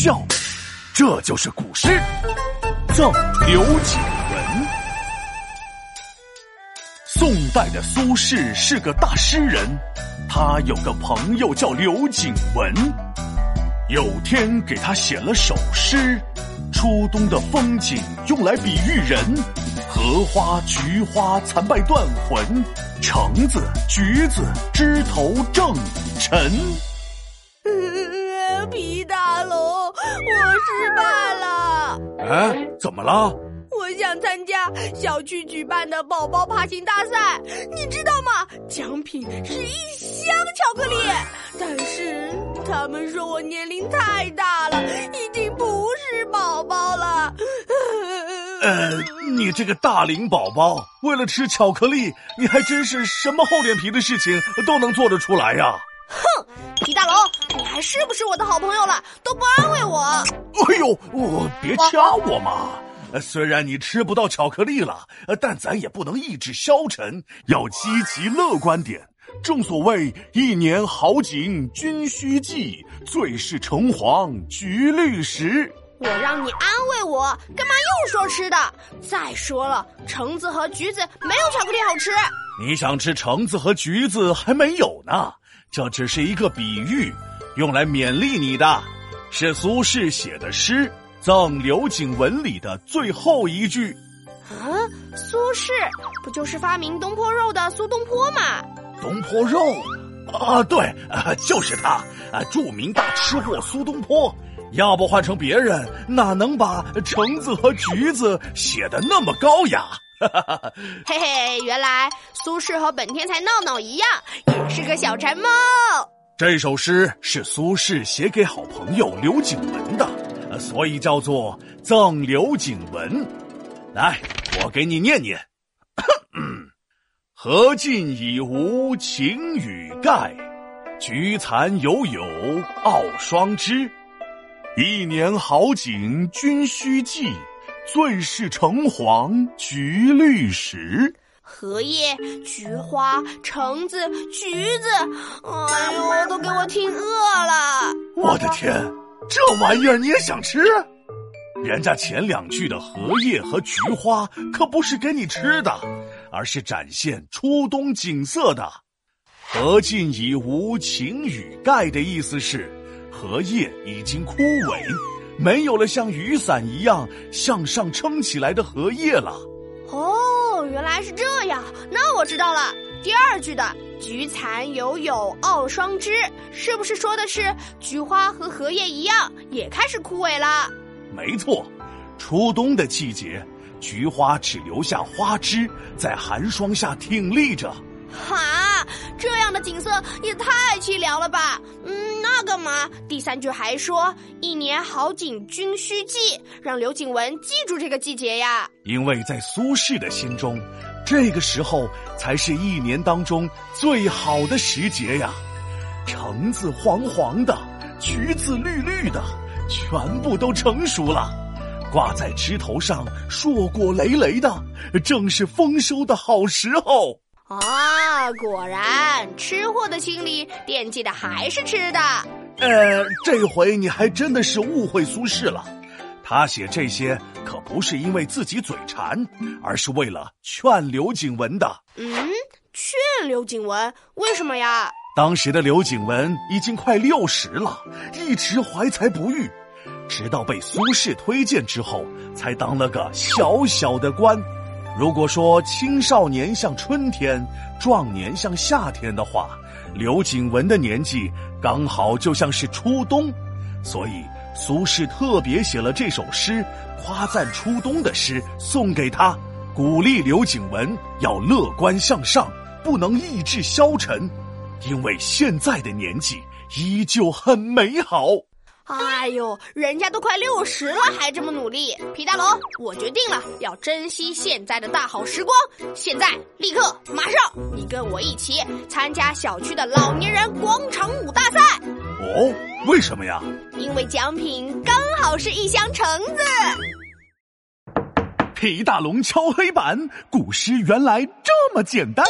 笑。这就是古诗《赠刘景文》。宋代的苏轼是个大诗人，他有个朋友叫刘景文，有天给他写了首诗。初冬的风景用来比喻人，荷花、菊花残败断魂，橙子、橘子枝头正沉。皮大龙，我失败了。哎，怎么了？我想参加小区举办的宝宝爬行大赛，你知道吗？奖品是一箱巧克力，但是他们说我年龄太大了，已经不是宝宝了。呃，你这个大龄宝宝，为了吃巧克力，你还真是什么厚脸皮的事情都能做得出来呀！哼，皮大龙，你还是不是我的好朋友了？都不安慰我。哎呦，我别掐我嘛！虽然你吃不到巧克力了，但咱也不能意志消沉，要积极乐观点。正所谓“一年好景君须记，最是橙黄橘绿时”。我让你安慰我，干嘛又说吃的？再说了，橙子和橘子没有巧克力好吃。你想吃橙子和橘子还没有呢，这只是一个比喻，用来勉励你的，是苏轼写的诗《赠刘景文》里的最后一句。啊，苏轼不就是发明东坡肉的苏东坡吗？东坡肉，啊，对，啊，就是他，啊，著名大吃货苏东坡。要不换成别人，哪能把橙子和橘子写的那么高雅？嘿嘿，原来苏轼和本天才闹闹一样，也是个小馋猫。这首诗是苏轼写给好朋友刘景文的，所以叫做《赠刘景文》。来，我给你念念：荷尽已无擎雨盖，菊残犹有傲霜枝。一年好景君须记，最是橙黄橘绿时。荷叶、菊花、橙子、橘子，哎呦，给我听饿了！我的天，这玩意儿你也想吃？人家前两句的荷叶和菊花可不是给你吃的，而是展现初冬景色的。荷尽已无擎雨盖的意思是。荷叶已经枯萎，没有了像雨伞一样向上撑起来的荷叶了。哦，原来是这样，那我知道了。第二句的“菊残犹有傲霜枝”，是不是说的是菊花和荷叶一样，也开始枯萎了？没错，初冬的季节，菊花只留下花枝，在寒霜下挺立着。哈，这样的景色也太凄凉了吧！嗯，那干嘛？第三句还说“一年好景君须记”，让刘景文记住这个季节呀。因为在苏轼的心中，这个时候才是一年当中最好的时节呀。橙子黄黄的，橘子绿绿的，全部都成熟了，挂在枝头上，硕果累累的，正是丰收的好时候。啊，果然，吃货的心里惦记的还是吃的。呃，这回你还真的是误会苏轼了。他写这些可不是因为自己嘴馋，而是为了劝刘景文的。嗯，劝刘景文？为什么呀？当时的刘景文已经快六十了，一直怀才不遇，直到被苏轼推荐之后，才当了个小小的官。如果说青少年像春天，壮年像夏天的话，刘景文的年纪刚好就像是初冬，所以苏轼特别写了这首诗，夸赞初冬的诗送给他，鼓励刘景文要乐观向上，不能意志消沉，因为现在的年纪依旧很美好。哎呦，人家都快六十了，还这么努力。皮大龙，我决定了，要珍惜现在的大好时光。现在，立刻，马上，你跟我一起参加小区的老年人广场舞大赛。哦，为什么呀？因为奖品刚好是一箱橙子。皮大龙敲黑板，古诗原来这么简单。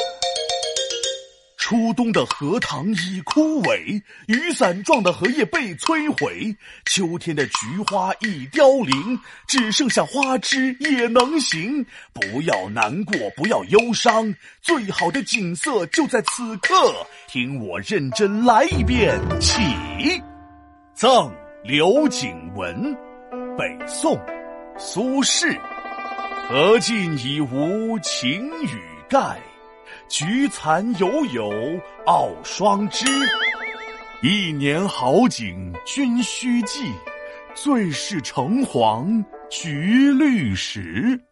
初冬的荷塘已枯萎，雨伞状的荷叶被摧毁。秋天的菊花已凋零，只剩下花枝也能行。不要难过，不要忧伤，最好的景色就在此刻。听我认真来一遍，起。赠刘景文，北宋，苏轼。荷尽已无擎雨盖。菊残犹有傲霜枝，一年好景君须记，最是橙黄橘绿时。